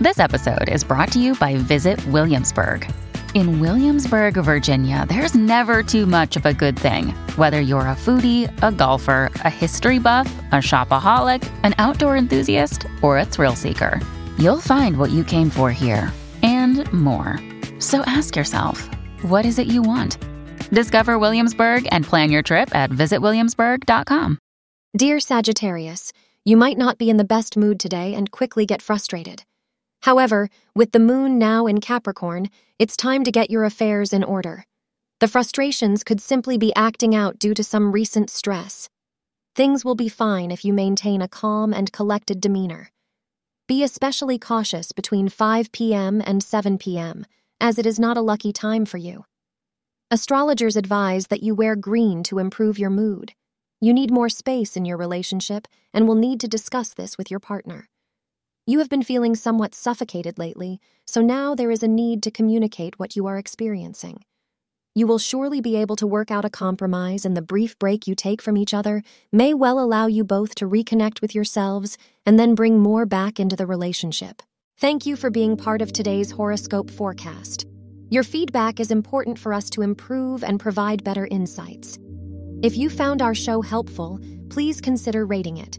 This episode is brought to you by Visit Williamsburg. In Williamsburg, Virginia, there's never too much of a good thing. Whether you're a foodie, a golfer, a history buff, a shopaholic, an outdoor enthusiast, or a thrill seeker, you'll find what you came for here and more. So ask yourself, what is it you want? Discover Williamsburg and plan your trip at visitwilliamsburg.com. Dear Sagittarius, you might not be in the best mood today and quickly get frustrated. However, with the moon now in Capricorn, it's time to get your affairs in order. The frustrations could simply be acting out due to some recent stress. Things will be fine if you maintain a calm and collected demeanor. Be especially cautious between 5 p.m. and 7 p.m., as it is not a lucky time for you. Astrologers advise that you wear green to improve your mood. You need more space in your relationship and will need to discuss this with your partner. You have been feeling somewhat suffocated lately, so now there is a need to communicate what you are experiencing. You will surely be able to work out a compromise, and the brief break you take from each other may well allow you both to reconnect with yourselves and then bring more back into the relationship. Thank you for being part of today's horoscope forecast. Your feedback is important for us to improve and provide better insights. If you found our show helpful, please consider rating it.